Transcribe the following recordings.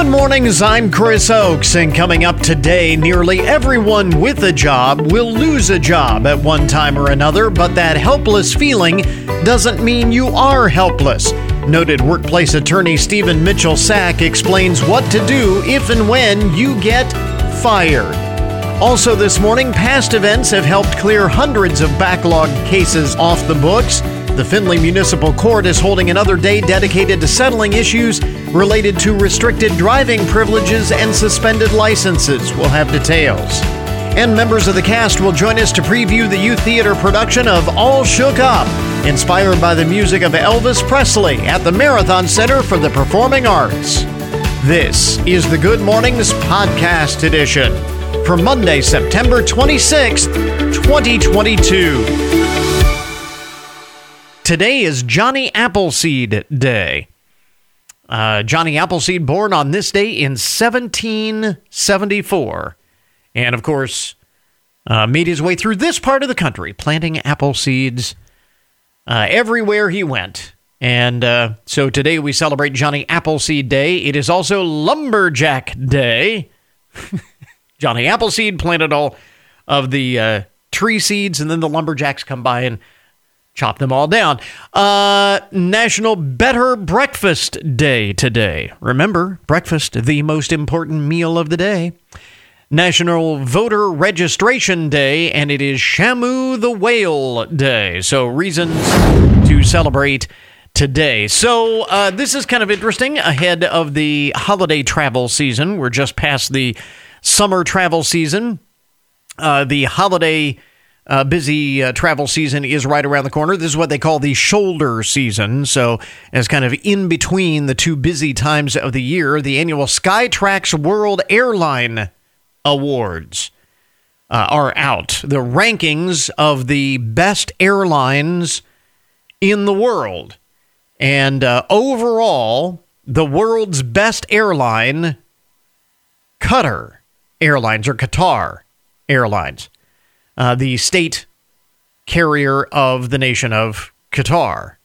Good mornings, I'm Chris Oakes, and coming up today, nearly everyone with a job will lose a job at one time or another, but that helpless feeling doesn't mean you are helpless. Noted workplace attorney Stephen Mitchell Sack explains what to do if and when you get fired. Also, this morning, past events have helped clear hundreds of backlog cases off the books. The Findlay Municipal Court is holding another day dedicated to settling issues related to restricted driving privileges and suspended licenses. We'll have details. And members of the cast will join us to preview the youth theater production of All Shook Up, inspired by the music of Elvis Presley at the Marathon Center for the Performing Arts. This is the Good Mornings Podcast Edition for Monday, September 26th, 2022. Today is Johnny Appleseed Day. Uh, Johnny Appleseed born on this day in 1774. And of course, uh, made his way through this part of the country, planting apple seeds uh, everywhere he went. And uh, so today we celebrate Johnny Appleseed Day. It is also Lumberjack Day. Johnny Appleseed planted all of the uh, tree seeds, and then the lumberjacks come by and chop them all down. Uh, National Better Breakfast Day today. Remember, breakfast, the most important meal of the day. National Voter Registration Day, and it is Shamu the Whale Day. So, reasons to celebrate today. So, uh, this is kind of interesting ahead of the holiday travel season. We're just past the summer travel season. Uh, the holiday uh, busy uh, travel season is right around the corner. This is what they call the shoulder season. So, as kind of in between the two busy times of the year, the annual Skytrax World Airline Awards uh, are out. The rankings of the best airlines in the world. And uh, overall, the world's best airline, Qatar Airlines or Qatar Airlines uh, the state carrier of the nation of Qatar.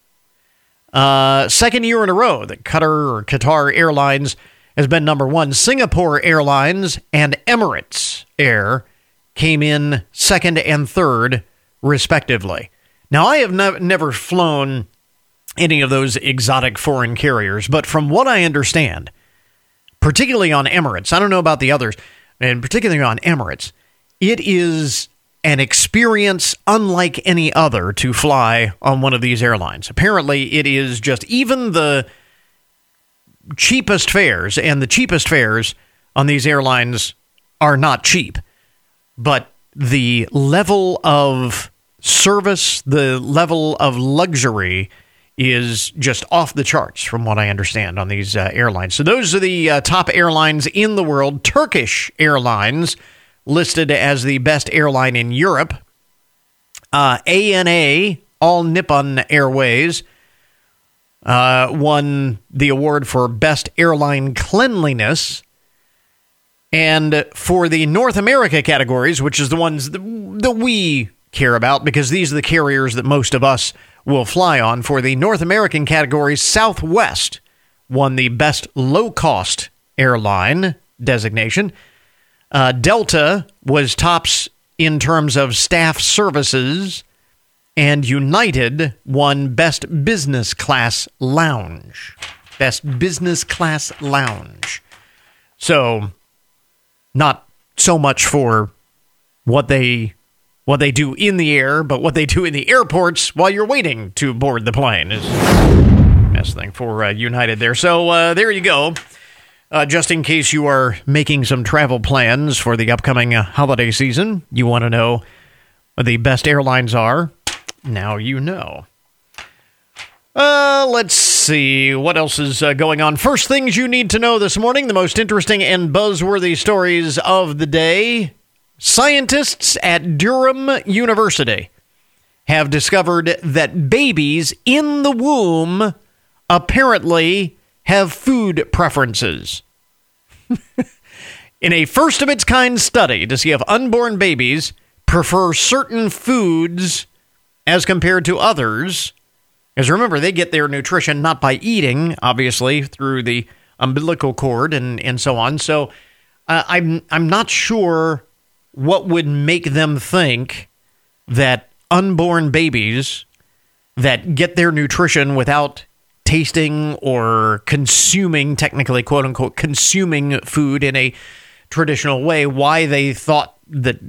Uh, second year in a row that Qatar or Qatar Airlines has been number one. Singapore Airlines and Emirates Air came in second and third, respectively. Now, I have ne- never flown any of those exotic foreign carriers, but from what I understand, particularly on Emirates, I don't know about the others, and particularly on Emirates, it is an experience unlike any other to fly on one of these airlines. Apparently, it is just even the cheapest fares, and the cheapest fares on these airlines are not cheap, but the level of service, the level of luxury is just off the charts from what I understand on these uh, airlines. So those are the uh, top airlines in the world. Turkish Airlines listed as the best airline in Europe. Uh, ANA, All Nippon Airways, uh, won the award for Best Airline Cleanliness. And for the North America categories, which is the ones that, we care about, because these are the carriers that most of us will fly on, for the North American categories, Southwest won the Best Low Cost Airline designation. Uh, Delta was tops in terms of staff services, and United won Best Business Class Lounge. Best Business Class Lounge. So, not so much for what they what they do in the air, but what they do in the airports while you're waiting to board the plane is best thing for uh, United there. So uh, there you go. Uh, just in case you are making some travel plans for the upcoming uh, holiday season, you want to know what the best airlines are. Now you know. Uh, let's see what else is uh, going on. First things you need to know this morning: the most interesting and buzzworthy stories of the day. Scientists at Durham University have discovered that babies in the womb apparently have food preferences. In a first of its kind study to see if unborn babies prefer certain foods as compared to others, because remember, they get their nutrition not by eating, obviously, through the umbilical cord and, and so on. So uh, I'm, I'm not sure what would make them think that unborn babies that get their nutrition without tasting or consuming, technically, quote unquote, consuming food in a traditional way, why they thought that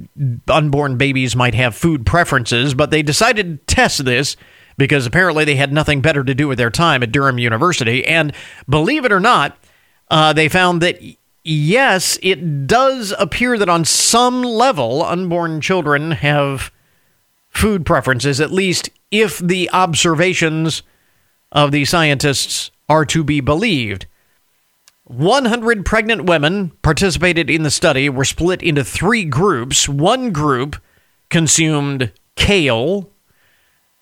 unborn babies might have food preferences, but they decided to test this because apparently they had nothing better to do with their time at Durham University. And believe it or not, uh, they found that yes, it does appear that on some level, unborn children have food preferences, at least if the observations of the scientists are to be believed. 100 pregnant women participated in the study, were split into three groups. One group consumed kale,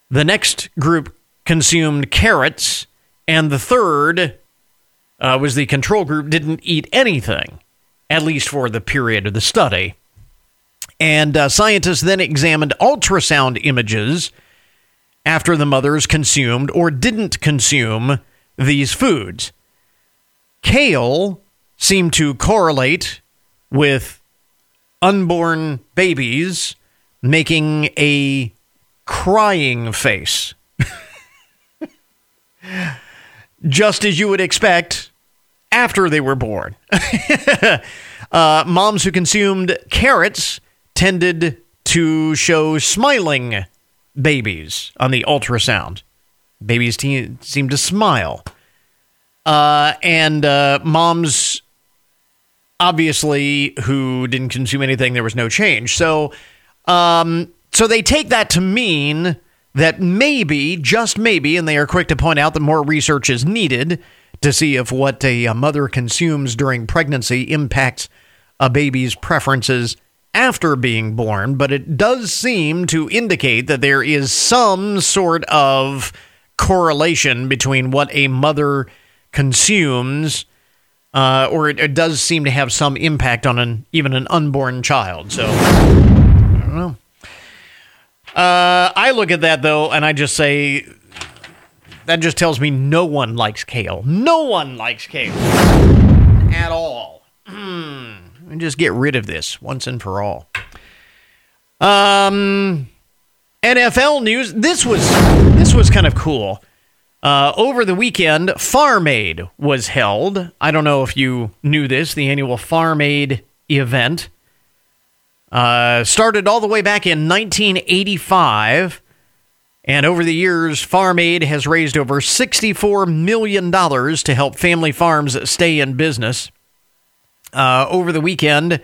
the next group consumed carrots, and the third uh, was the control group didn't eat anything, at least for the period of the study. And uh, scientists then examined ultrasound images after the mothers consumed or didn't consume these foods. Kale seemed to correlate with unborn babies making a crying face. Just as you would expect after they were born. uh, moms who consumed carrots tended to show smiling babies on the ultrasound. Babies te- seem to smile. Uh, and uh, moms, obviously, who didn't consume anything, there was no change. So, um, so they take that to mean that maybe, just maybe, and they are quick to point out that more research is needed to see if what a, a mother consumes during pregnancy impacts a baby's preferences after being born, but it does seem to indicate that there is some sort of correlation between what a mother consumes, uh, or it, it, does seem to have some impact on an even an unborn child. So I don't know. Uh, I look at that though, and I just say that just tells me no one likes kale. No one likes kale at all. Hmm and just get rid of this once and for all. Um, NFL news. This was this was kind of cool. Uh, over the weekend, Farm Aid was held. I don't know if you knew this. The annual Farm Aid event uh, started all the way back in 1985. And over the years, Farm Aid has raised over $64 million to help family farms stay in business uh, over the weekend,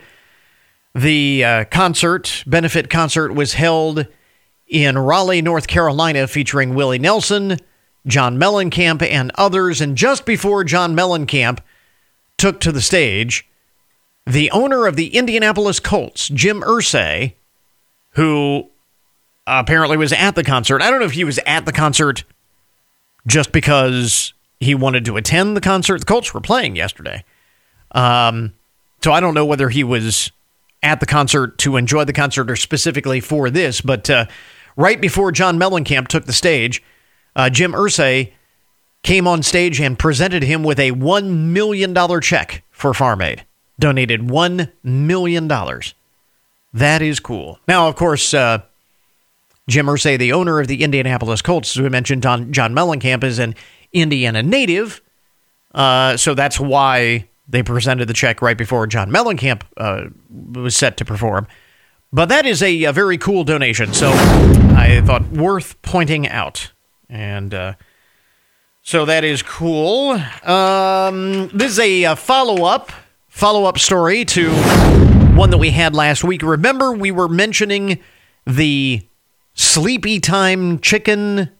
the uh, concert, benefit concert, was held in Raleigh, North Carolina, featuring Willie Nelson, John Mellencamp, and others. And just before John Mellencamp took to the stage, the owner of the Indianapolis Colts, Jim Irsay, who apparently was at the concert. I don't know if he was at the concert just because he wanted to attend the concert. The Colts were playing yesterday. Um, so I don't know whether he was at the concert to enjoy the concert or specifically for this, but uh, right before John Mellencamp took the stage, uh, Jim Irsay came on stage and presented him with a $1 million check for Farm Aid. Donated $1 million. That is cool. Now, of course, uh, Jim Irsay, the owner of the Indianapolis Colts, as we mentioned, John, John Mellencamp is an Indiana native. Uh, so that's why they presented the check right before John Mellencamp uh, was set to perform. But that is a, a, very cool donation, so I thought worth pointing out. And uh, so that is cool. Um, this is a, a follow up follow up story to one that we had last week. Remember, we were mentioning the sleepy time chicken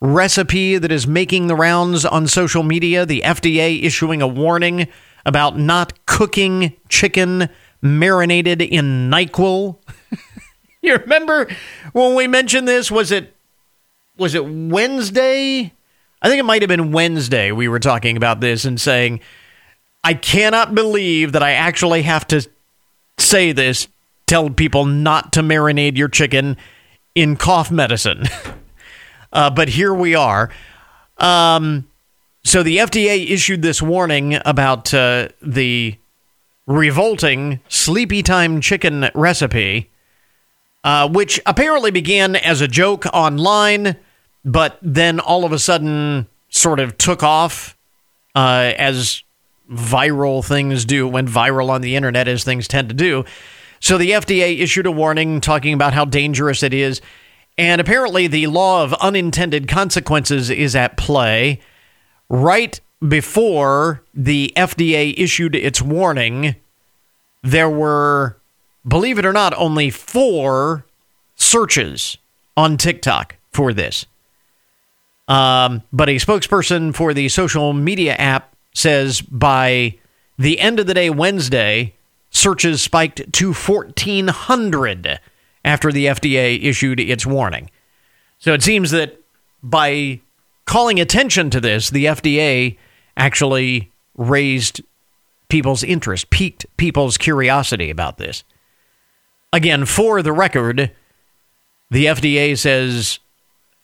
recipe that is making the rounds on social media, the FDA issuing a warning about not cooking chicken marinated in NyQuil. you remember when we mentioned this? Was it was it Wednesday? I think it might have been Wednesday we were talking about this and saying, I cannot believe that I actually have to say this, tell people not to marinate your chicken in cough medicine. Uh, but here we are. Um, So the FDA issued this warning about uh, the revolting sleepy time chicken recipe, uh, which apparently began as a joke online, but then all of a sudden sort of took off uh, as viral things do, when viral on the internet as things tend to do. So the FDA issued a warning talking about how dangerous it is. And apparently, the law of unintended consequences is at play. Right before the FDA issued its warning, there were, believe it or not, only four searches on TikTok for this. Um, but a spokesperson for the social media app says by the end of the day, Wednesday, searches spiked to 1,400 after the FDA issued its warning. So it seems that by calling attention to this, the FDA actually raised people's interest, piqued people's curiosity about this. Again, for the record, the FDA says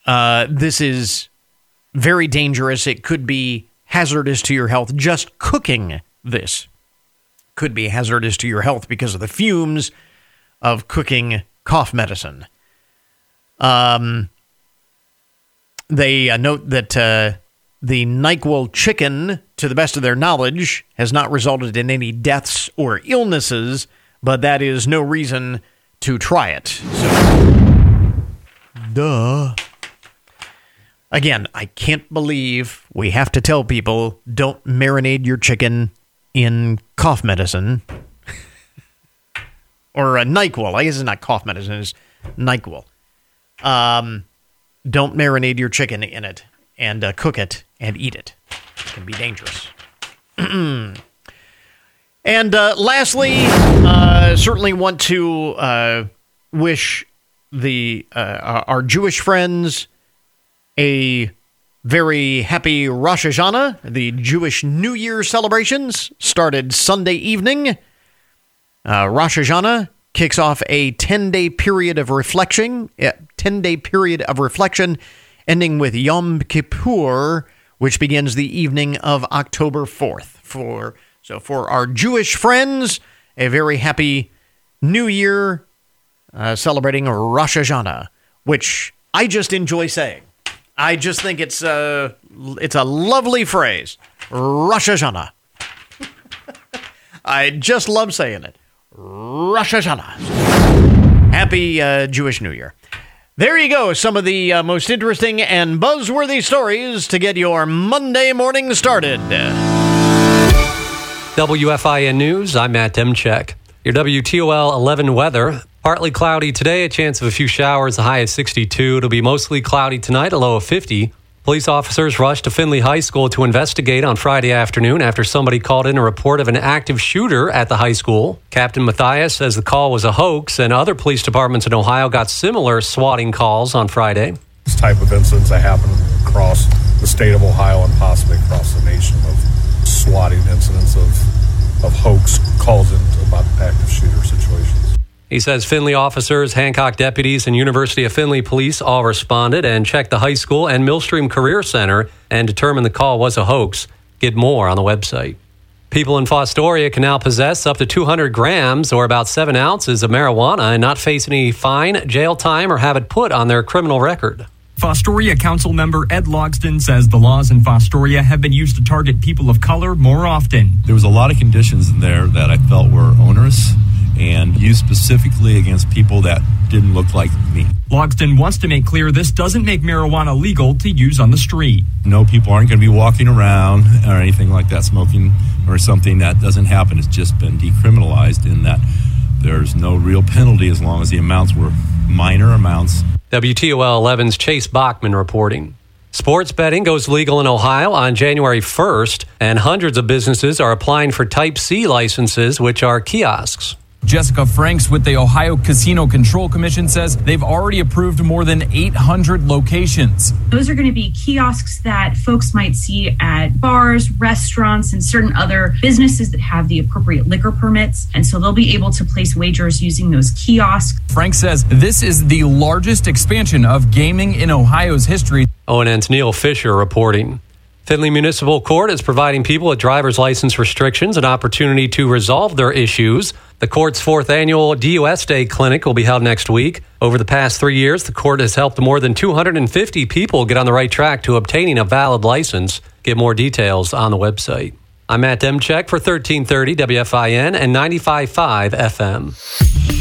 uh, this is very dangerous. It could be hazardous to your health. Just cooking this could be hazardous to your health because of the fumes of cooking cough medicine. Um, they uh, note that uh, the NyQuil chicken, to the best of their knowledge, has not resulted in any deaths or illnesses, but that is no reason to try it. So, duh. Again, I can't believe we have to tell people don't marinate your chicken in cough medicine or a NyQuil. I guess it's not cough medicine, it's NyQuil. Um, don't marinate your chicken in it and uh, cook it and eat it. It can be dangerous. and uh, lastly, uh, certainly want to uh, wish the uh, our Jewish friends a very happy Rosh Hashanah. The Jewish New Year celebrations started Sunday evening. Uh, Rosh Hashanah kicks off a 10 day period of reflection, 10 day period of reflection, ending with Yom Kippur, which begins the evening of October 4th. For so for our Jewish friends, a very happy New Year, uh, celebrating Rosh Hashanah, which I just enjoy saying. I just think it's a it's a lovely phrase, Rosh Hashanah. I just love saying it, Rosh Hashanah. Happy uh, Jewish New Year. There you go. Some of the uh, most interesting and buzzworthy stories to get your Monday morning started. WFIN News. I'm Matt Demchek. Your WTOL 11 weather. Partly cloudy today, a chance of a few showers, a high of 62. It'll be mostly cloudy tonight, a low of 50. Police officers rushed to Findlay High School to investigate on Friday afternoon after somebody called in a report of an active shooter at the high school. Captain Matthias says the call was a hoax, and other police departments in Ohio got similar swatting calls on Friday. This type of incidents that happen across the state of Ohio and possibly across the nation of swatting incidents of, of hoax calls into about active shooter situations. He says Findlay officers, Hancock deputies, and University of Findlay police all responded and checked the high school and Millstream Career Center and determined the call was a hoax. Get more on the website. People in Fostoria can now possess up to 200 grams or about 7 ounces of marijuana and not face any fine, jail time, or have it put on their criminal record. Fostoria Council member Ed Logston says the laws in Fostoria have been used to target people of color more often. There was a lot of conditions in there that I felt were onerous and used specifically against people that didn't look like me. Logston wants to make clear this doesn't make marijuana legal to use on the street. No, people aren't going to be walking around or anything like that smoking or something. That doesn't happen. It's just been decriminalized in that there's no real penalty as long as the amounts were minor amounts. WTOL 11's Chase Bachman reporting. Sports betting goes legal in Ohio on January 1st, and hundreds of businesses are applying for Type C licenses, which are kiosks. Jessica Franks with the Ohio Casino Control Commission says they've already approved more than 800 locations. Those are going to be kiosks that folks might see at bars, restaurants, and certain other businesses that have the appropriate liquor permits. And so they'll be able to place wagers using those kiosks. Frank says this is the largest expansion of gaming in Ohio's history. ONN's Neil Fisher reporting. Findlay Municipal Court is providing people with driver's license restrictions an opportunity to resolve their issues. The court's fourth annual DUS Day clinic will be held next week. Over the past three years, the court has helped more than 250 people get on the right track to obtaining a valid license. Get more details on the website. I'm Matt Demchek for 1330 WFIN and 95.5 FM.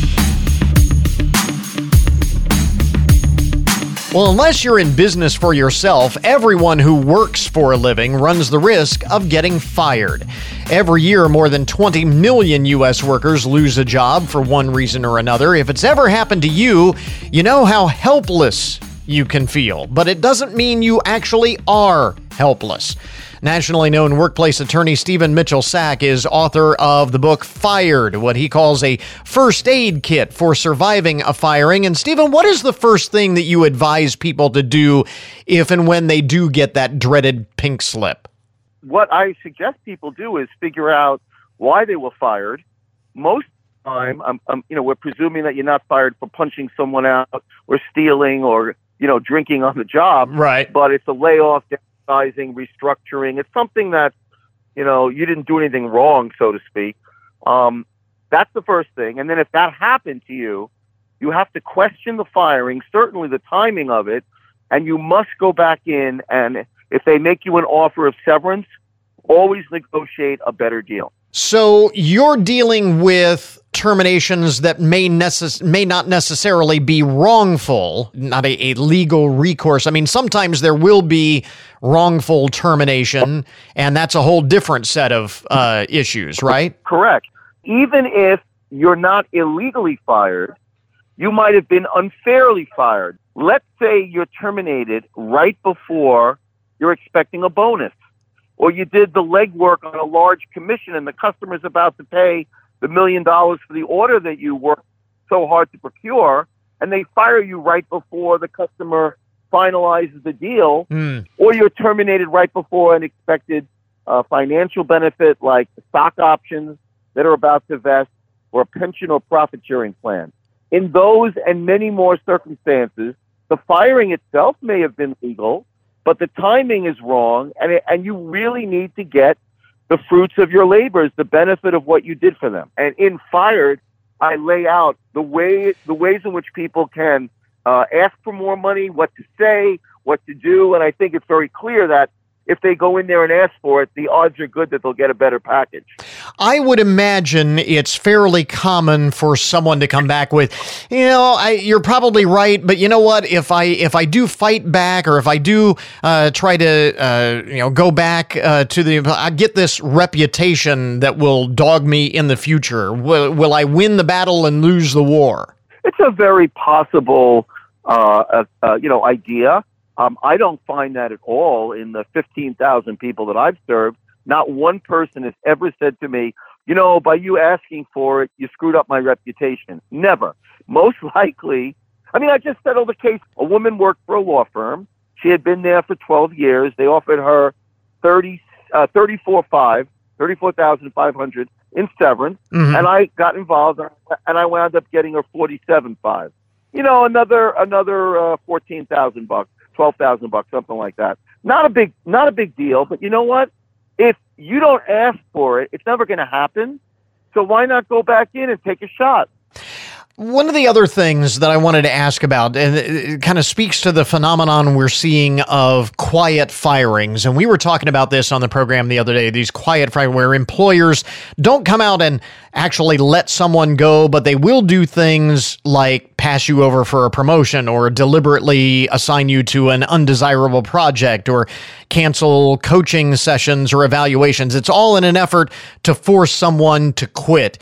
Well, unless you're in business for yourself, everyone who works for a living runs the risk of getting fired. Every year, more than 20 million U.S. workers lose a job for one reason or another. If it's ever happened to you, you know how helpless you can feel, but it doesn't mean you actually are helpless. Nationally known workplace attorney Stephen Mitchell Sack is author of the book Fired, what he calls a first aid kit for surviving a firing. And Stephen, what is the first thing that you advise people to do if and when they do get that dreaded pink slip? What I suggest people do is figure out why they were fired. Most time, I'm, I'm, you know, we're presuming that you're not fired for punching someone out or stealing or you know drinking on the job, right? But it's a layoff, downsizing, restructuring. It's something that, you know, you didn't do anything wrong, so to speak. Um, that's the first thing. And then if that happened to you, you have to question the firing, certainly the timing of it, and you must go back in and if they make you an offer of severance, always negotiate a better deal. So you're dealing with terminations that may necess- may not necessarily be wrongful, not a, a, legal recourse. I mean, sometimes there will be wrongful termination, and that's a whole different set of uh, issues, right? Correct. Even if you're not illegally fired, you might have been unfairly fired. Let's say you're terminated right before you're expecting a bonus or you did the legwork on a large commission and the customer's about to pay the million dollars for the order that you worked so hard to procure, and they fire you right before the customer finalizes the deal, mm. or you're terminated right before an expected uh, financial benefit like stock options that are about to vest, or a pension or profit sharing plan. In those and many more circumstances, the firing itself may have been legal, but the timing is wrong, and it, and you really need to get the fruits of your labors, the benefit of what you did for them. And in Fired, I lay out the way the ways in which people can uh, ask for more money, what to say, what to do, and I think it's very clear that if they go in there and ask for it, the odds are good that they'll get a better package. I would imagine it's fairly common for someone to come back with, you know, I, you're probably right, but you know what? If I if I do fight back, or if I do uh, try to uh, you know go back uh, to the, I get this reputation that will dog me in the future. Will, will I win the battle and lose the war? It's a very possible, uh, uh, uh, you know, idea. Um, I don't find that at all in the 15,000 people that I've served. Not one person has ever said to me, you know, by you asking for it, you screwed up my reputation. Never. Most likely, I mean, I just settled a case. A woman worked for a law firm. She had been there for 12 years. They offered her 30, uh, 34.5, 34,500 in severance. Mm-hmm. And I got involved and I wound up getting her 47, 5. You know, another, another, uh, 14,000 bucks twelve thousand bucks, something like that. Not a big, not a big deal. But you know what? If you don't ask for it, it's never going to happen. So why not go back in and take a shot? One of the other things that I wanted to ask about, and it kind of speaks to the phenomenon we're seeing of quiet firings. And we were talking about this on the program the other day these quiet firings where employers don't come out and actually let someone go, but they will do things like pass you over for a promotion or deliberately assign you to an undesirable project or cancel coaching sessions or evaluations. It's all in an effort to force someone to quit.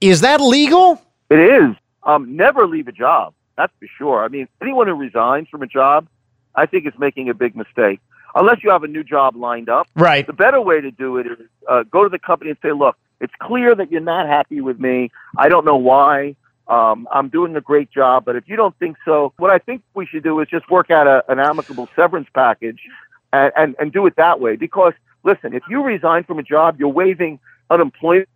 Is that legal? It is. Um, never leave a job. That's for sure. I mean, anyone who resigns from a job, I think is making a big mistake. Unless you have a new job lined up. Right. The better way to do it is uh, go to the company and say, look, it's clear that you're not happy with me. I don't know why. Um, I'm doing a great job, but if you don't think so, what I think we should do is just work out a, an amicable severance package and, and, and do it that way. Because, listen, if you resign from a job, you're waiving unemployment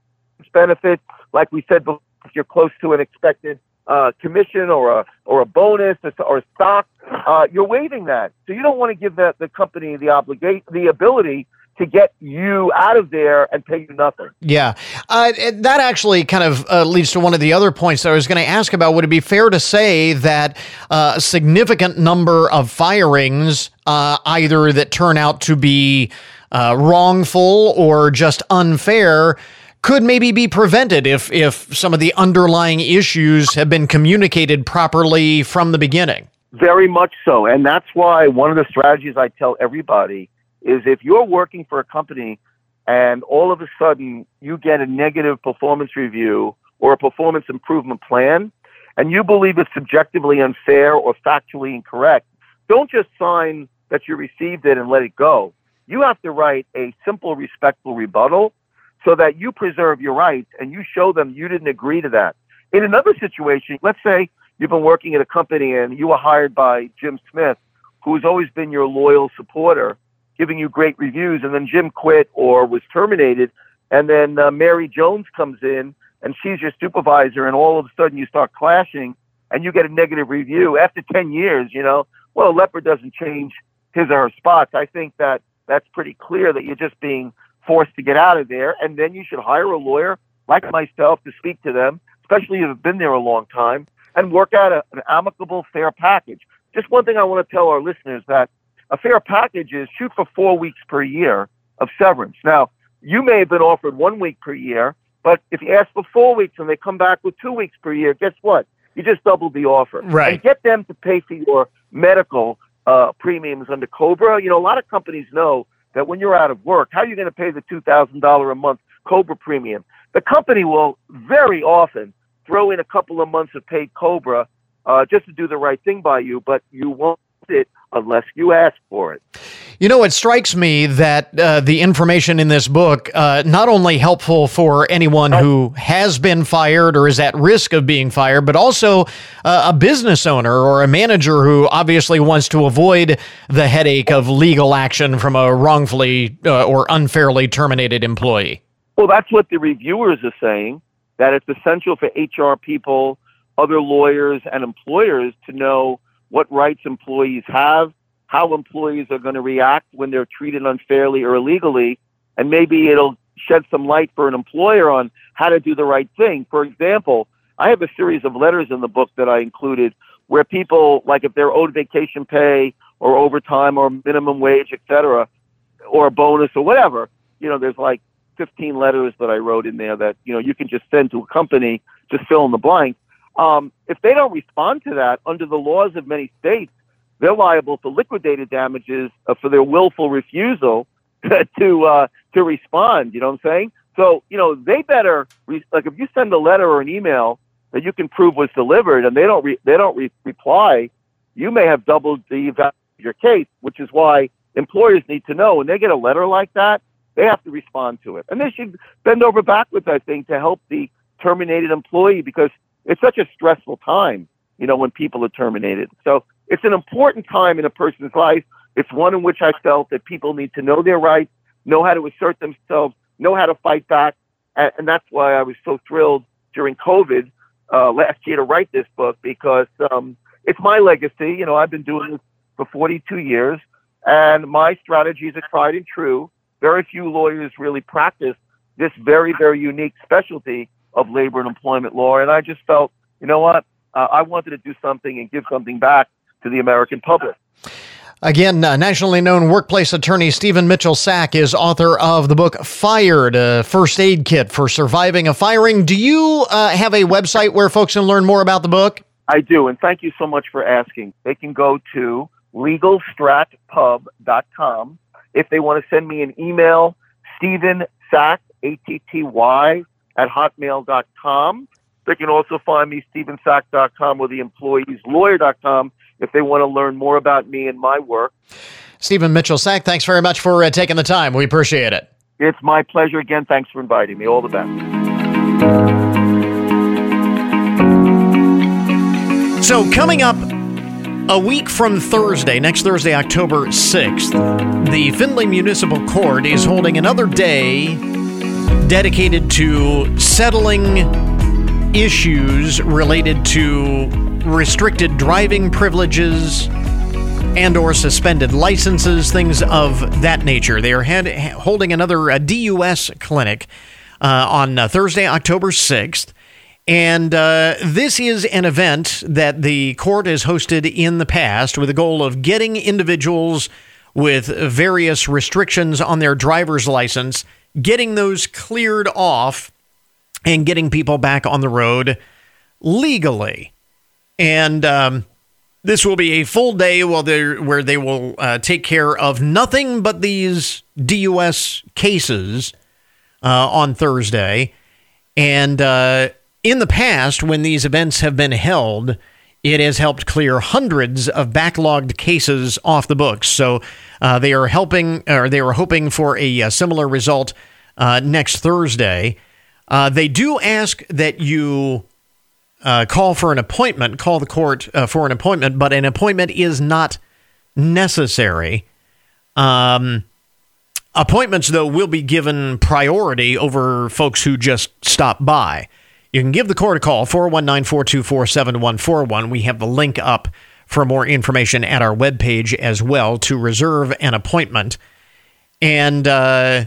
benefits. Like we said before, if you're close to an expected uh, commission or a or a bonus or stock, uh, you're waiving that. So you don't want to give the, the company the obligation, the ability to get you out of there and pay you nothing. Yeah. Uh, that actually kind of uh, leads to one of the other points that I was going to ask about. Would it be fair to say that uh, a significant number of firings, uh, either that turn out to be uh, wrongful or just unfair, could maybe be prevented if, if some of the underlying issues have been communicated properly from the beginning? Very much so. And that's why one of the strategies I tell everybody is if you're working for a company and all of a sudden you get a negative performance review or a performance improvement plan and you believe it's subjectively unfair or factually incorrect, don't just sign that you received it and let it go. You have to write a simple, respectful rebuttal so that you preserve your rights and you show them you didn't agree to that. In another situation, let's say you've been working at a company and you were hired by Jim Smith, who's always been your loyal supporter, giving you great reviews, and then Jim quit or was terminated, and then uh, Mary Jones comes in and she's your supervisor, and all of a sudden you start clashing and you get a negative review after 10 years, you know, well, a leopard doesn't change his or her spots. I think that that's pretty clear that you're just being forced to get out of there, and then you should hire a lawyer like myself to speak to them, especially if you've been there a long time, and work out a, an amicable, fair package. Just one thing I want to tell our listeners that a fair package is shoot for four weeks per year of severance. Now, you may have been offered one week per year, but if you ask for four weeks and they come back with two weeks per year, guess what? You just doubled the offer. Right. And get them to pay for your medical uh, premiums under Cobra. You know, a lot of companies know that when you're out of work, how are you going to pay the $2,000 a month Cobra premium? The company will very often throw in a couple of months of paid Cobra uh, just to do the right thing by you, but you won't it unless you ask for it. You know, it strikes me that uh, the information in this book uh, not only helpful for anyone who has been fired or is at risk of being fired, but also uh, a business owner or a manager who obviously wants to avoid the headache of legal action from a wrongfully uh, or unfairly terminated employee. Well, that's what the reviewers are saying. That it's essential for HR people, other lawyers, and employers to know what rights employees have, how employees are going to react when they're treated unfairly or illegally, and maybe it'll shed some light for an employer on how to do the right thing. For example, I have a series of letters in the book that I included where people, like if they're owed vacation pay or overtime or minimum wage, et cetera, or a bonus or whatever, you know, there's like 15 letters that I wrote in there that, you know, you can just send to a company, just fill in the blank. Um, if they don't respond to that under the laws of many states, they're liable for liquidated damages uh, for their willful refusal to uh, to respond. You know what I'm saying? So you know they better re- like if you send a letter or an email that you can prove was delivered and they don't re- they don't re- reply, you may have doubled the value of your case, which is why employers need to know when they get a letter like that, they have to respond to it, and they should bend over backwards, I think, to help the terminated employee because it's such a stressful time, you know, when people are terminated. So it's an important time in a person's life. It's one in which I felt that people need to know their rights, know how to assert themselves, know how to fight back. And, that's why I was so thrilled during COVID uh, last year to write this book because um, it's my legacy. You know, I've been doing this for 42 years, and my strategies are tried and true. Very few lawyers really practice this very, very unique specialty of labor and employment law. And I just felt, you know what? Uh, I wanted to do something and give something back to the American public. Again, uh, nationally known workplace attorney Stephen Mitchell Sack is author of the book Fired, a first aid kit for surviving a firing. Do you uh, have a website where folks can learn more about the book? I do, and thank you so much for asking. They can go to legalstratpub.com. If they want to send me an email, Stephen Sack, A-T-T-Y, at hotmail.com. They can also find me, stephensack.com or the employeeslawyer.com if they want to learn more about me and my work. Stephen Mitchell Sack, thanks very much for uh, taking the time. We appreciate it. It's my pleasure again. Thanks for inviting me. All the best. So, coming up a week from Thursday, next Thursday, October 6th, the Findlay Municipal Court is holding another day dedicated to settling issues related to restricted driving privileges and or suspended licenses, things of that nature. They are holding another uh, DUS clinic uh, on uh, Thursday, October 6th. And uh, this is an event that the court has hosted in the past with the goal of getting individuals with various restrictions on their driver's license, getting those cleared off, and getting people back on the road legally. And um, this will be a full day where they will uh, take care of nothing but these DUS cases uh, on Thursday. And uh, in the past, when these events have been held, it has helped clear hundreds of backlogged cases off the books. So uh, they are helping, or they are hoping for a, a similar result uh, next Thursday. Uh, they do ask that you uh, call for an appointment, call the court uh, for an appointment, but an appointment is not necessary. Um, appointments, though, will be given priority over folks who just stop by. You can give the court a call, 419 424 7141. We have the link up for more information at our webpage as well to reserve an appointment. And uh,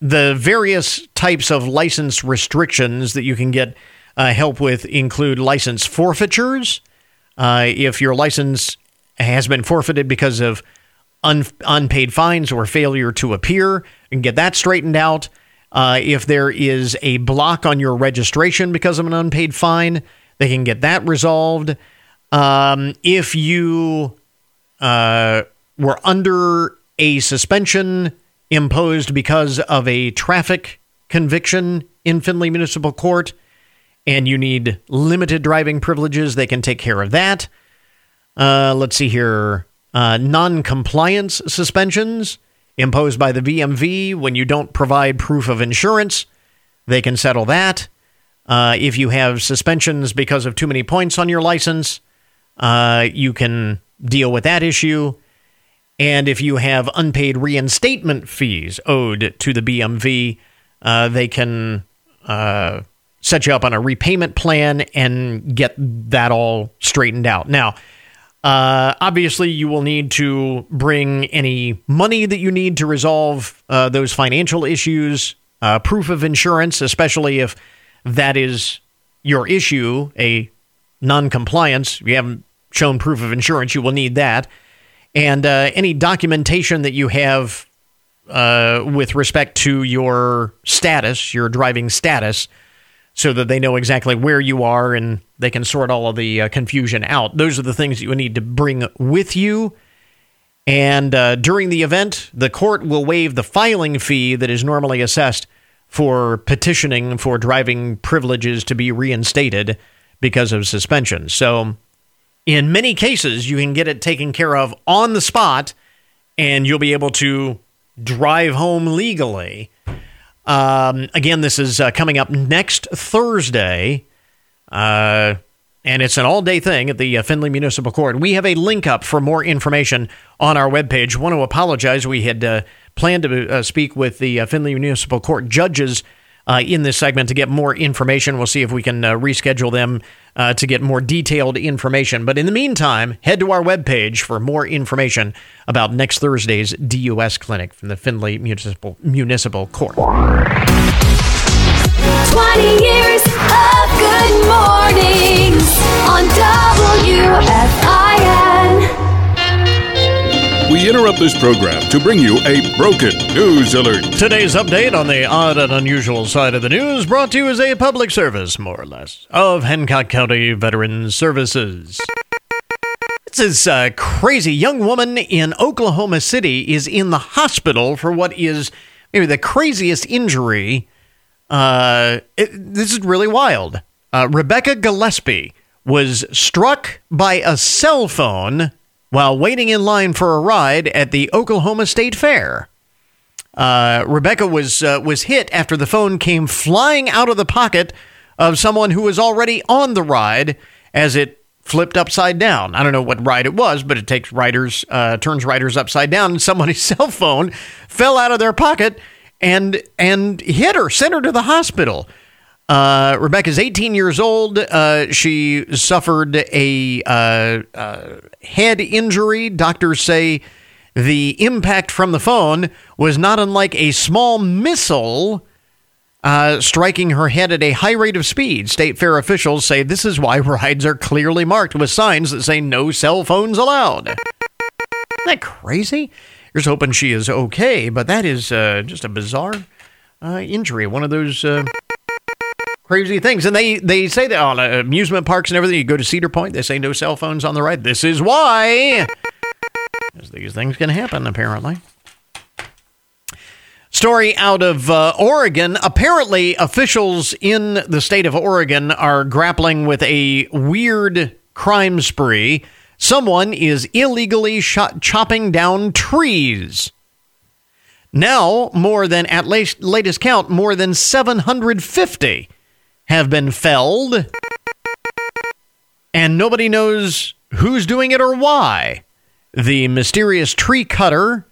the various types of license restrictions that you can get uh, help with include license forfeitures. Uh, if your license has been forfeited because of un- unpaid fines or failure to appear, you can get that straightened out. Uh, if there is a block on your registration because of an unpaid fine, they can get that resolved. Um, if you uh, were under a suspension imposed because of a traffic conviction in Findlay Municipal Court and you need limited driving privileges, they can take care of that. Uh, let's see here. Uh, non compliance suspensions imposed by the BMV when you don't provide proof of insurance. They can settle that. Uh, if you have suspensions because of too many points on your license, uh, you can deal with that issue. And if you have unpaid reinstatement fees owed to the BMV, uh, they can uh, set you up on a repayment plan and get that all straightened out. Now, uh, obviously, you will need to bring any money that you need to resolve uh, those financial issues, uh, proof of insurance, especially if that is your issue, a non compliance. You haven't shown proof of insurance, you will need that. And uh, any documentation that you have uh, with respect to your status, your driving status, so that they know exactly where you are and they can sort all of the uh, confusion out. Those are the things you need to bring with you. And uh, during the event, the court will waive the filing fee that is normally assessed for petitioning for driving privileges to be reinstated because of suspension. So, in many cases, you can get it taken care of on the spot and you'll be able to drive home legally um, again, this is uh, coming up next Thursday. Uh, and it's an all day thing at the uh, Findlay Municipal Court. We have a link up for more information on our webpage. Want to apologize. We had uh, planned to uh, speak with the uh, Findlay Municipal Court judges uh, in this segment to get more information. We'll see if we can uh, reschedule them uh, to get more detailed information. But in the meantime, head to our webpage for more information about next Thursday's DUS clinic from the Findlay Municipal, Municipal Court. 20 years of good mornings This program to bring you a broken news alert. Today's update on the odd and unusual side of the news brought to you as a public service, more or less, of Hancock County Veterans Services. This uh, crazy young woman in Oklahoma City is in the hospital for what is maybe the craziest injury. Uh, it, this is really wild. Uh, Rebecca Gillespie was struck by a cell phone while waiting in line for a ride at the Oklahoma State Fair. Uh, Rebecca was uh, was hit after the phone came flying out of the pocket of someone who was already on the ride as it flipped upside down. I don't know what ride it was, but it takes riders uh, turns riders upside down, and somebody's cell phone fell out of their pocket and and hit her, sent her to the hospital. Uh, Rebecca's 18 years old. Uh, she suffered a uh, uh, head injury. Doctors say the impact from the phone was not unlike a small missile uh, striking her head at a high rate of speed. State fair officials say this is why rides are clearly marked with signs that say no cell phones allowed. Isn't that crazy? Here's hoping she is okay, but that is uh, just a bizarre injury. One of those crazy things. And they, they say that on uh, amusement parks and everything, you go to Cedar Point, they say no cell phones on the ride. This is why. These things can happen, apparently. Story out of uh, Oregon. Apparently, officials in the state of Oregon are grappling with a weird crime spree. Someone is illegally shot, chopping down trees. Now, more than, at least latest count, more than 750 have been felled. And nobody knows who's doing it or why. The mysterious tree cutter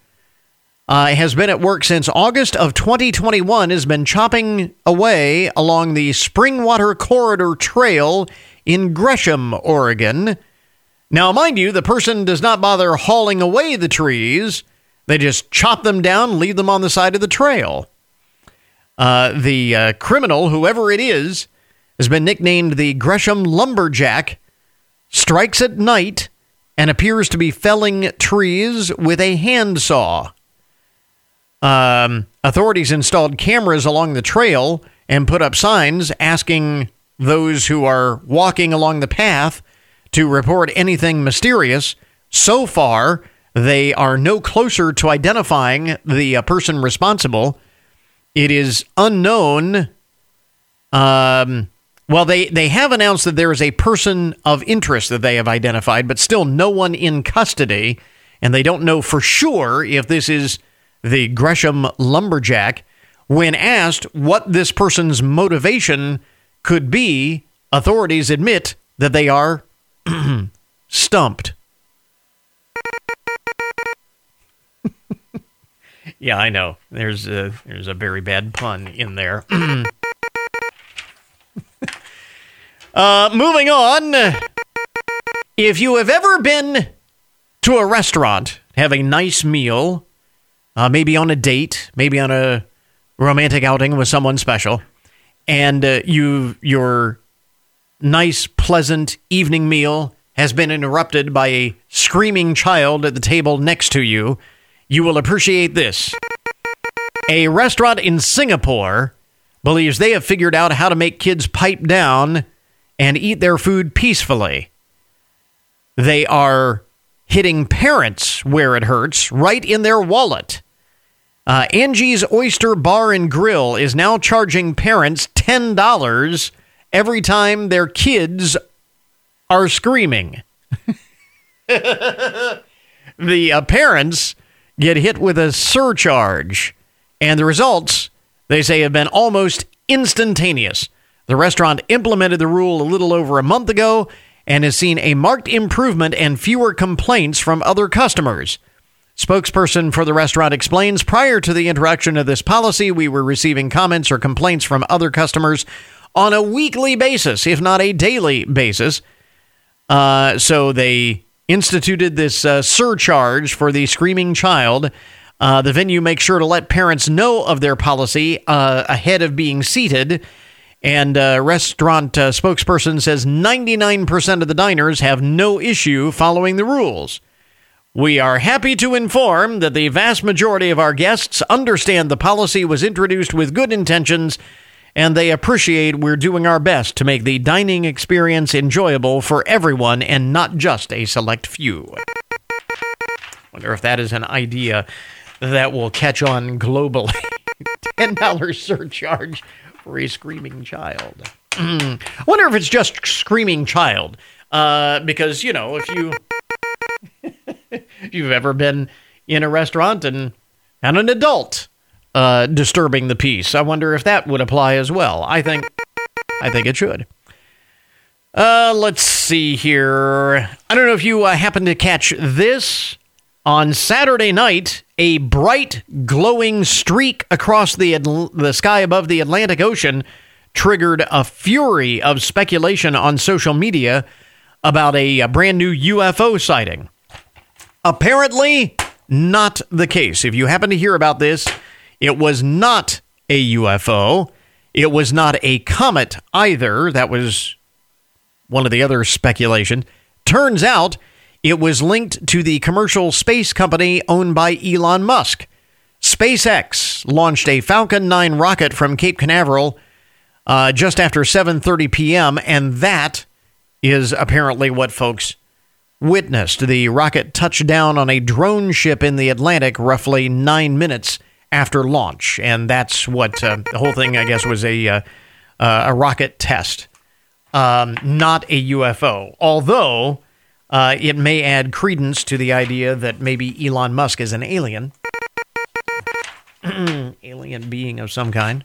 uh, has been at work since August of 2021, has been chopping away along the Springwater Corridor Trail in Gresham, Oregon. Now, mind you, the person does not bother hauling away the trees. They just chop them down, leave them on the side of the trail. Uh, the uh, criminal, whoever it is, has been nicknamed the Gresham Lumberjack, strikes at night, and appears to be felling trees with a handsaw. Um, authorities installed cameras along the trail and put up signs asking those who are walking along the path to report anything mysterious. So far, they are no closer to identifying the uh, person responsible. It is unknown. Um, well, they, they have announced that there is a person of interest that they have identified, but still no one in custody. And they don't know for sure if this is the Gresham lumberjack. When asked what this person's motivation could be, authorities admit that they are stumped. yeah, I know. There's a, there's a very bad pun in there. uh, moving on. If you have ever been to a restaurant, have a nice meal, uh, maybe on a date, maybe on a romantic outing with someone special, and uh, you your nice, pleasant evening meal has been interrupted by a screaming child at the table next to you, you will appreciate this. A restaurant in Singapore believes they have figured out how to make kids pipe down and eat their food peacefully. They are hitting parents where it hurts, right in their wallet. Uh, Angie's Oyster Bar and Grill is now charging parents $10 every time their kids are screaming. the uh, parents get hit with a surcharge, and the results, they say, have been almost instantaneous. The restaurant implemented the rule a little over a month ago and has seen a marked improvement and fewer complaints from other customers. Spokesperson for the restaurant explains prior to the introduction of this policy, we were receiving comments or complaints from other customers on a weekly basis, if not a daily basis. Uh, so they instituted this uh, surcharge for the screaming child. Uh, the venue makes sure to let parents know of their policy uh, ahead of being seated. And uh, restaurant uh, spokesperson says 99% of the diners have no issue following the rules. We are happy to inform that the vast majority of our guests understand the policy was introduced with good intentions and they appreciate we're doing our best to make the dining experience enjoyable for everyone and not just a select few. Wonder if that is an idea that will catch on globally. $10 surcharge for a screaming child. I wonder if it's just screaming child. Uh, because, you know, if you if you've ever been in a restaurant and had an adult uh, disturbing the peace. I wonder if that would apply as well. I think, I think it should. Uh, let's see here. I don't know if you uh, happen to catch this on Saturday night. A bright, glowing streak across the the sky above the Atlantic Ocean triggered a fury of speculation on social media about a, a brand new UFO sighting. Apparently, not the case. If you happen to hear about this, it was not a UFO. It was not a comet either. That was one of the other speculation. Turns out it was linked to the commercial space company owned by Elon Musk. SpaceX launched a Falcon 9 rocket from Cape Canaveral uh, just after 7:30 p.m. and that is apparently what folks witnessed. The rocket touched down on a drone ship in the Atlantic roughly nine minutes after launch, and that's what uh, the whole thing, I guess, was a uh, uh, a rocket test, um, not a UFO. Although uh, it may add credence to the idea that maybe Elon Musk is an alien, alien being of some kind.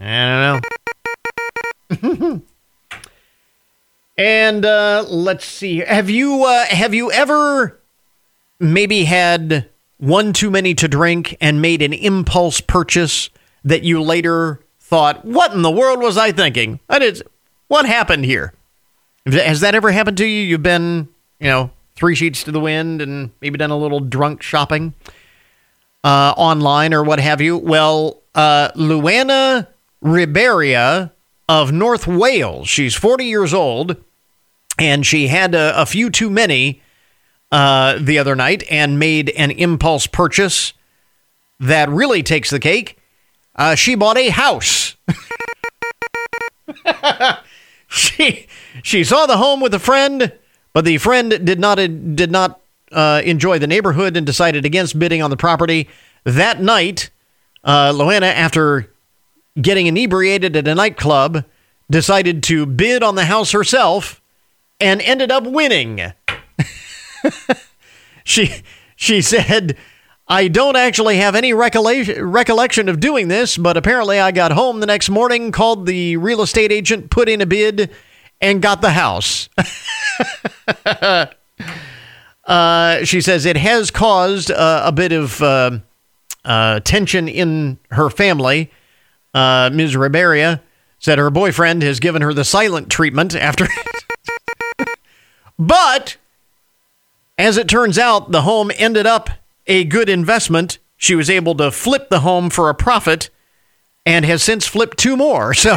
I don't know. and uh, let's see. Have you uh, have you ever maybe had one too many to drink and made an impulse purchase that you later thought, "What in the world was I thinking? What is what happened here?" Has that ever happened to you? You've been, you know, three sheets to the wind and maybe done a little drunk shopping uh, online or what have you. Well, uh, Luana Ribeira of North Wales, she's 40 years old, and she had a, a few too many uh, the other night and made an impulse purchase that really takes the cake. Uh, she bought a house. she she saw the home with a friend, but the friend did not did not uh, enjoy the neighborhood and decided against bidding on the property. That night, uh, Loanna, after getting inebriated at a nightclub, decided to bid on the house herself and ended up winning. she she said, "I don't actually have any recollection recollection of doing this, but apparently I got home the next morning, called the real estate agent, put in a bid, and got the house." uh, she says it has caused uh, a bit of uh, uh tension in her family. Uh, Ms. Ribeira said her boyfriend has given her the silent treatment after. but as it turns out, the home ended up a good investment. She was able to flip the home for a profit and has since flipped two more. So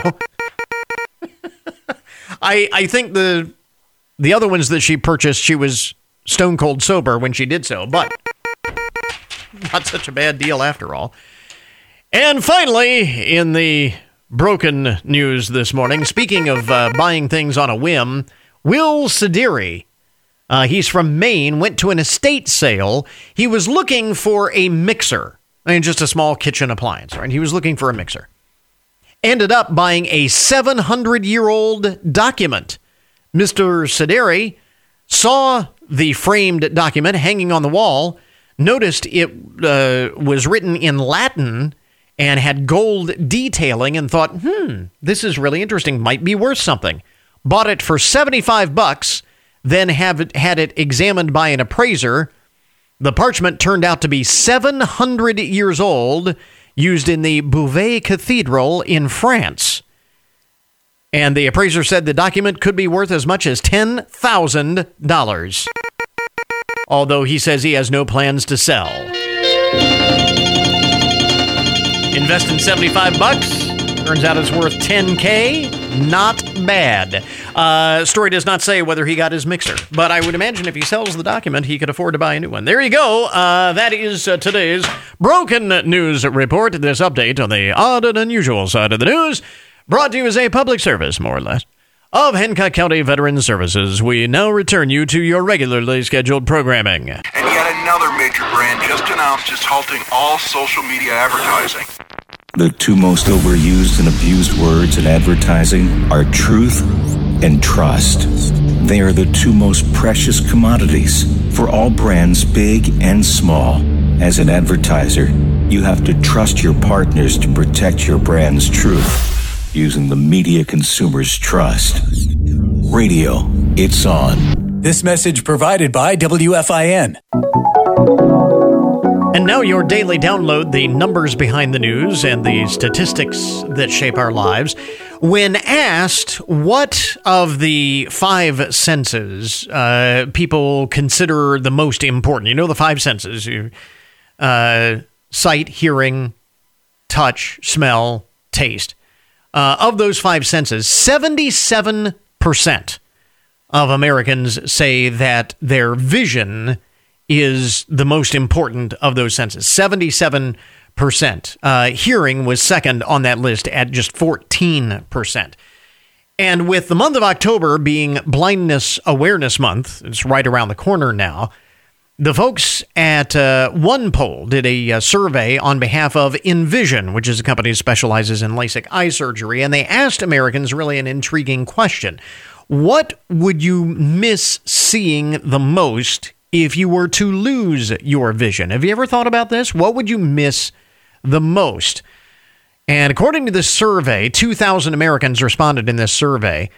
I I think the the other ones that she purchased, she was stone cold sober when she did so, but not such a bad deal after all. And finally, in the broken news this morning, speaking of uh, buying things on a whim, Will Sideri, uh, he's from Maine, went to an estate sale. He was looking for a mixer, I mean, just a small kitchen appliance, right? He was looking for a mixer. Ended up buying a 700 year old document. Mr. Sideri saw the framed document hanging on the wall, noticed it uh, was written in Latin and had gold detailing and thought, hmm, this is really interesting. Might be worth something. Bought it for 75 bucks, then have it, had it examined by an appraiser. The parchment turned out to be 700 years old, used in the Beauvais Cathedral in France. And the appraiser said the document could be worth as much as $10,000. Although he says he has no plans to sell. Invest in 75 bucks. Turns out it's worth 10K. Not bad. Uh, story does not say whether he got his mixer, but I would imagine if he sells the document, he could afford to buy a new one. There you go. Uh, that is uh, today's broken news report. This update on the odd and unusual side of the news, brought to you as a public service, more or less, of Hancock County Veterans Services. We now return you to your regularly scheduled programming. And yet another major brand just announced it's halting all social media advertising. The two most overused and abused words in advertising are truth and trust. They are the two most precious commodities for all brands, big and small. As an advertiser, you have to trust your partners to protect your brand's truth using the media consumers trust. Radio, it's on. This message provided by WFIN. And now, your daily download the numbers behind the news and the statistics that shape our lives. When asked what of the five senses uh, people consider the most important, you know the five senses you, uh, sight, hearing, touch, smell, taste. Uh, of those five senses, 77% of Americans say that their vision is the most important of those senses. 77%. Uh, hearing was second on that list at just 14%. And with the month of October being Blindness Awareness Month, it's right around the corner now. The folks at uh, OnePoll did a uh, survey on behalf of NVISION, which is a company that specializes in LASIK eye surgery, and they asked Americans really an intriguing question. What would you miss seeing the most if you were to lose your vision? Have you ever thought about this? What would you miss the most? And according to this survey, 2,000 Americans responded in this survey.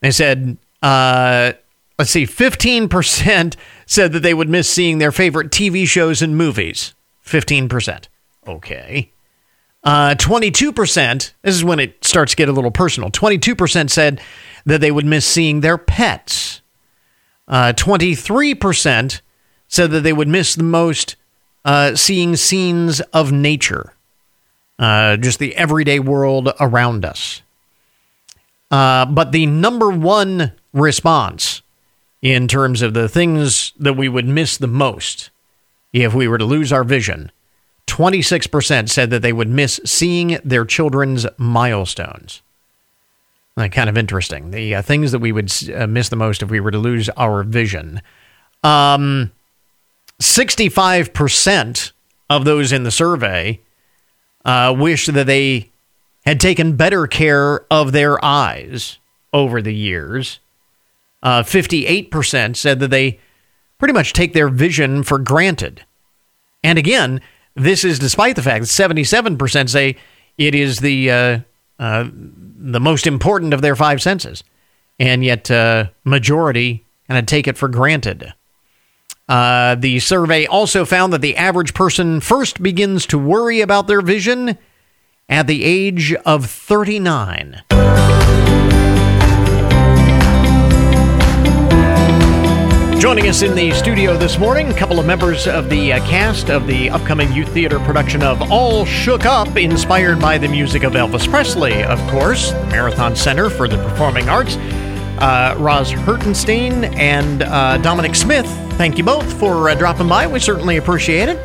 They said, uh, let's see, 15% said that they would miss seeing their favorite TV shows and movies. 15%. Okay. Uh, 22%, this is when it starts to get a little personal. 22% said that they would miss seeing their pets. Uh, 23% said that they would miss the most uh, seeing scenes of nature, uh, just the everyday world around us. Uh, but the number one response in terms of the things that we would miss the most if we were to lose our vision 26% said that they would miss seeing their children's milestones. Uh, kind of interesting. The uh, things that we would uh, miss the most if we were to lose our vision. Um, 65% of those in the survey uh, wish that they had taken better care of their eyes over the years. Uh, 58% said that they pretty much take their vision for granted. And again, this is despite the fact that 77% say it is the uh, uh, the most important of their five senses, and yet uh, majority kind of take it for granted. Uh, the survey also found that the average person first begins to worry about their vision at the age of 39. Joining us in the studio this morning, a couple of members of the uh, cast of the upcoming youth theater production of All Shook Up, inspired by the music of Elvis Presley, of course, the Marathon Center for the Performing Arts. Uh, Roz Hertenstein and uh, Dominic Smith, thank you both for uh, dropping by. We certainly appreciate it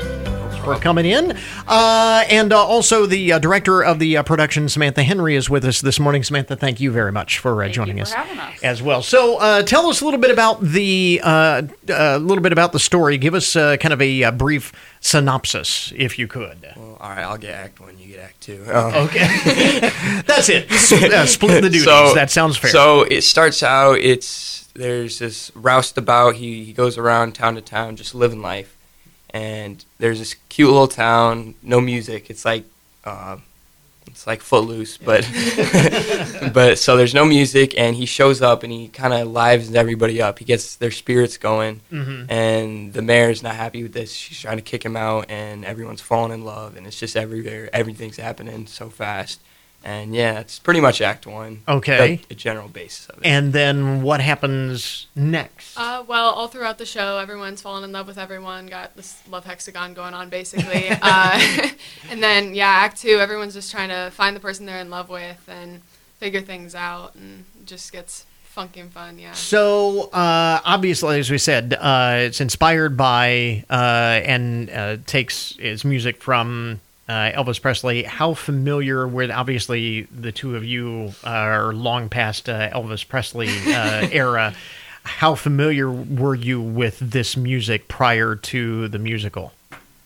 for coming in. Uh, and uh, also the uh, director of the uh, production, Samantha Henry, is with us this morning. Samantha, thank you very much for uh, joining us, as well. So, uh, tell us a little bit about the a little bit about the story. Give us kind of a, brief synopsis, if you could. Well, all right, I'll get Act One. You get Act Two. Okay, that's it. split the duties. So, that sounds fair. So it starts out. It's there's this roustabout. He he goes around town to town, just living life and there's this cute little town, no music. It's like uh, it's like Footloose, but but so there's no music, and he shows up and he kind of lives everybody up. He gets their spirits going, Mhm. and the mayor's not happy with this. She's trying to kick him out, and everyone's falling in love, and it's just everywhere. Everything's happening so fast, and yeah, it's pretty much Act One. Okay. the, the general basis of it. and then what happens next? Uh, well, all throughout the show, everyone's fallen in love with everyone. Got this love hexagon going on, basically. uh, and then, yeah, Act Two, everyone's just trying to find the person they're in love with and figure things out, and just gets funky and fun. Yeah. So uh, obviously, as we said, uh, it's inspired by uh, and uh, takes its music from uh, Elvis Presley. How familiar with? Obviously, the two of you are long past uh, Elvis Presley uh, era. How familiar were you with this music prior to the musical?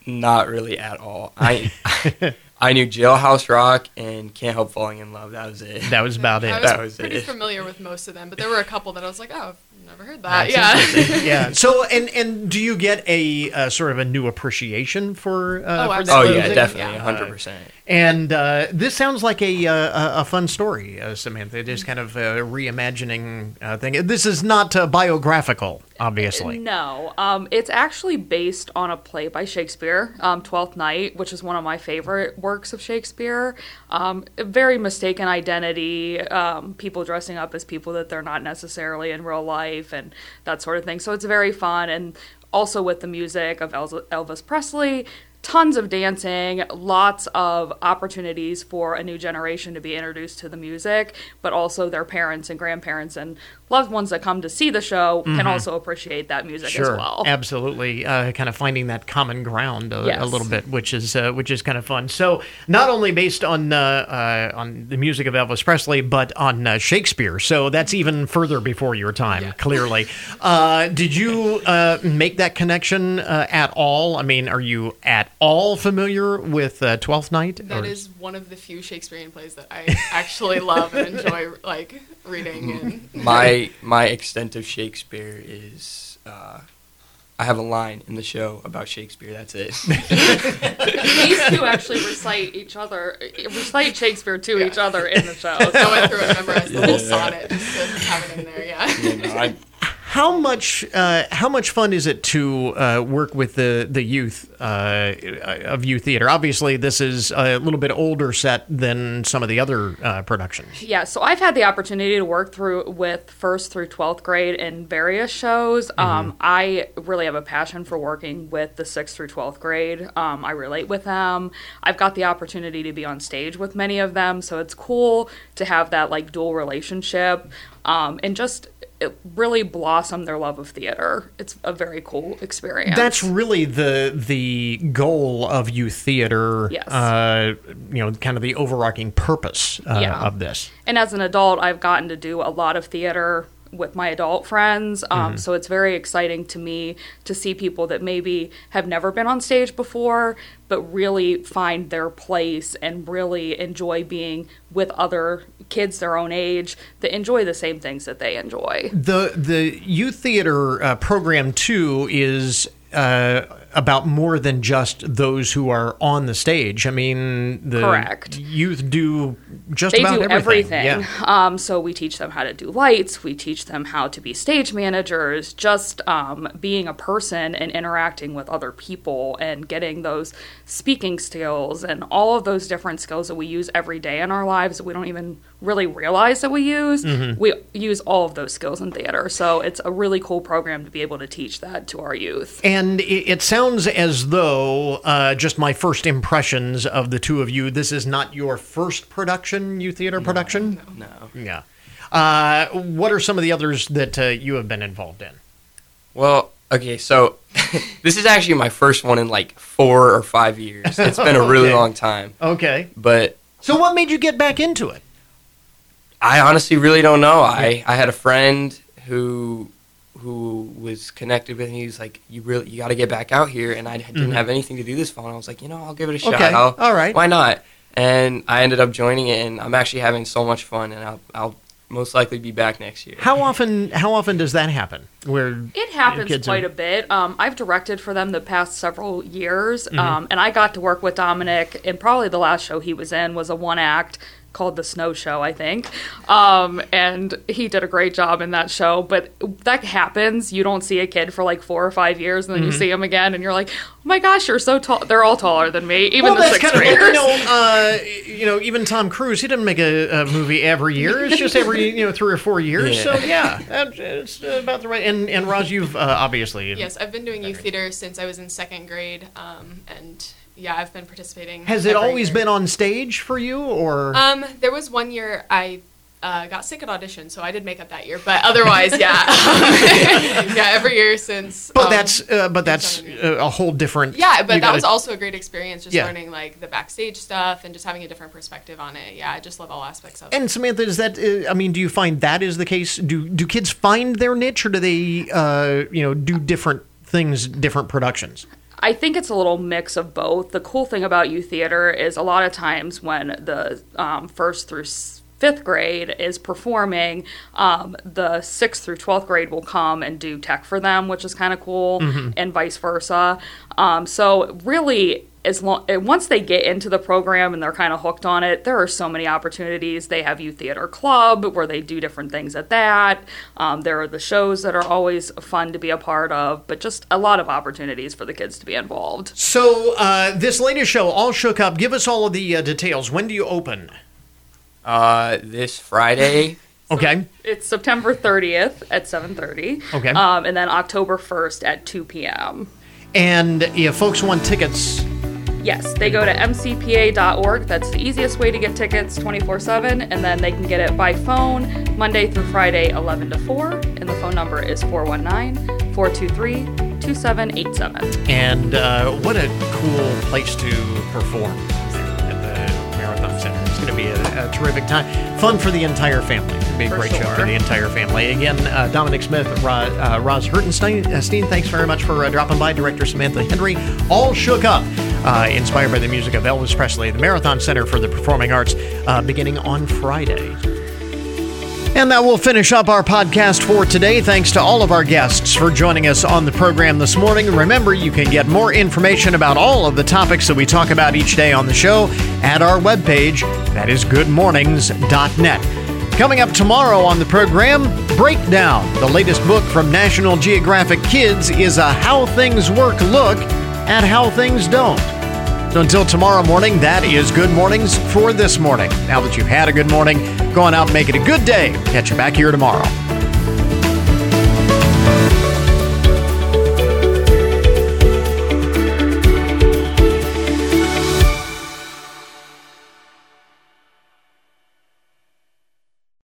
Not really at all. I I knew Jailhouse Rock and Can't Help Falling in Love. That was it. That was about it. I was, that was pretty it. familiar with most of them, but there were a couple that I was like, oh, I've never heard that. That's yeah. yeah. So, and and do you get a uh, sort of a new appreciation for? Uh, Oh, for absolutely. Oh, yeah, definitely, Uh, 100%. And uh, this sounds like a uh, a- a fun story, uh, Samantha. Is kind of a reimagining uh, thing. This is not uh, biographical, obviously. No, um, it's actually based on a play by Shakespeare, um, Twelfth Night, which is one of my favorite works of Shakespeare. Um, very mistaken identity, um, people dressing up as people that they're not necessarily in real life, and that sort of thing. So it's very fun, and also with the music of Elvis Presley. Tons of dancing, lots of opportunities for a new generation to be introduced to the music, but also their parents and grandparents and loved ones that come to see the show Mhm. can also appreciate that music Sure, as well. absolutely. Uh, kind of finding that common ground a, a little bit, which is uh, which is kind of fun. So, not only based on uh, uh, on the music of Elvis Presley, but on uh, Shakespeare. So that's even further before your time. Clearly, uh, did you uh, make that connection uh, at all? I mean, are you at all familiar with uh, Twelfth Night? That or- is one of the few Shakespearean plays that I actually love and enjoy, like reading and my my extent of Shakespeare is uh, I have a line in the show about Shakespeare. That's it. These two actually recite each other, recite Shakespeare to each other in the show. I went through and memorized the whole Yeah. sonnet just to have it in there. Yeah. How much uh, how much fun is it to uh, work with the the youth uh, of youth theater? Obviously, this is a little bit older set than some of the other uh, productions. Yeah, so I've had the opportunity to work through with first through 12th grade in various shows. Um, I really have a passion for working with the 6th through 12th grade. Um, I relate with them. I've got the opportunity to be on stage with many of them, so it's cool to have that like dual relationship um, and just it really blossom their love of theater. It's a very cool experience. That's really the the goal of youth theater. Yes. Uh, you know, kind of the overarching purpose uh, Yeah. of this. And as an adult, I've gotten to do a lot of theater with my adult friends. Um, Mhm. So it's very exciting to me to see people that maybe have never been on stage before, but really find their place and really enjoy being with other kids their own age that enjoy the same things that they enjoy. The the youth theater uh, program too is uh, about more than just those who are on the stage. I mean, the Correct. youth do just they about do everything. everything. Yeah. Um, so we teach them how to do lights. We teach them how to be stage managers. Just um, being a person and interacting with other people and getting those speaking skills and all of those different skills that we use every day in our lives that we don't even really realize that we use. Mhm. We use all of those skills in theater. So it's a really cool program to be able to teach that to our youth. And it, it sounds as though, uh, just my first impressions of the two of you, this is not your first production, you theater production? No. Yeah. Uh, what are some of the others that uh, you have been involved in? Well, okay, so this is actually my first one in like four or five years. It's been a really Okay. long time. Okay. But So, what made you get back into it? I honestly really don't know. I, I had a friend who who was connected with me. He was like, "You really you got to get back out here," and I didn't Mhm. have anything to do this fall. And I was like, "You know, I'll give it a shot. Okay, I'll, all right. why not?" And I ended up joining it, and I'm actually having so much fun. And I'll I'll most likely be back next year. How often? How often does that happen? Where It happens kids quite are- a bit. Um, I've directed for them the past several years, Mhm. um, and I got to work with Dominic. And probably the last show he was in was a one act called The Snow Show, I think. Um, and he did a great job in that show. But that happens. You don't see a kid for like four or five years, and then you Mhm. see him again, and you're like, "Oh my gosh, you're so tall." They're all taller than me, even well, the sixth kind of graders. you know, uh, you know, even Tom Cruise, he doesn't make a, a movie every year. It's just every you know three or four years. Yeah. So yeah, that- it's about the right. And and Roz, you've uh, obviously Yes, I've been doing youth theater since I was in second grade, um, and yeah, I've been participating. Has it always year. been on stage for you, or Um, there was one year I uh, got sick at audition, so I did makeup that year. But otherwise, yeah, yeah, every year since. but um, that's uh, but that's a whole different. yeah, but that was gotta- also a great experience, just Yeah. learning like the backstage stuff and just having a different perspective on it. Yeah, I just love all aspects of it. And Samantha, is that? Uh, I mean, do you find that is the case? Do do kids find their niche, or do they, uh, you know, do different things, different productions? I think it's a little mix of both. The cool thing about youth theater is a lot of times when the um, first through fifth grade is performing, um, the sixth through twelfth grade will come and do tech for them, which is kind of cool, Mhm. and vice versa. Um, so really. As long once they get into the program and they're kind of hooked on it, there are so many opportunities. They have youth theater club where they do different things at that. Um, there are the shows that are always fun to be a part of, but just a lot of opportunities for the kids to be involved. So, uh, this latest show, All Shook Up, give us all of the uh, details. When do you open? Uh, this Friday. Okay. It's September 30th at 7:30. Okay. Um, and then October 1st at 2 p.m. And if folks want tickets, Yes, they go to mcpa.org. That's the easiest way to get tickets 24 7. And then they can get it by phone Monday through Friday, 11 to 4. And the phone number is 419 423 2787. and uh, what a cool place to perform It's going to be a, a terrific time. Fun for the entire family. It'll be a For great show for the entire family. Again, uh, Dominic Smith, Ro- uh, Roz Hertenstein, uh, thanks very much for uh, dropping by. Director Samantha Henry, all shook up. Uh, inspired by the music of Elvis Presley, the Marathon Center for the Performing Arts, uh, beginning on Friday. And that will finish up our podcast for today. Thanks to all of our guests for joining us on the program this morning. Remember, you can get more information about all of the topics that we talk about each day on the show at our webpage. That is goodmornings.net. Coming up tomorrow on the program, Breakdown. The latest book from National Geographic Kids is a How Things Work look at how things don't. So until tomorrow morning, that is Good Mornings for this morning. Now that you've had a good morning, go on out and make it a good day. Catch you back here tomorrow.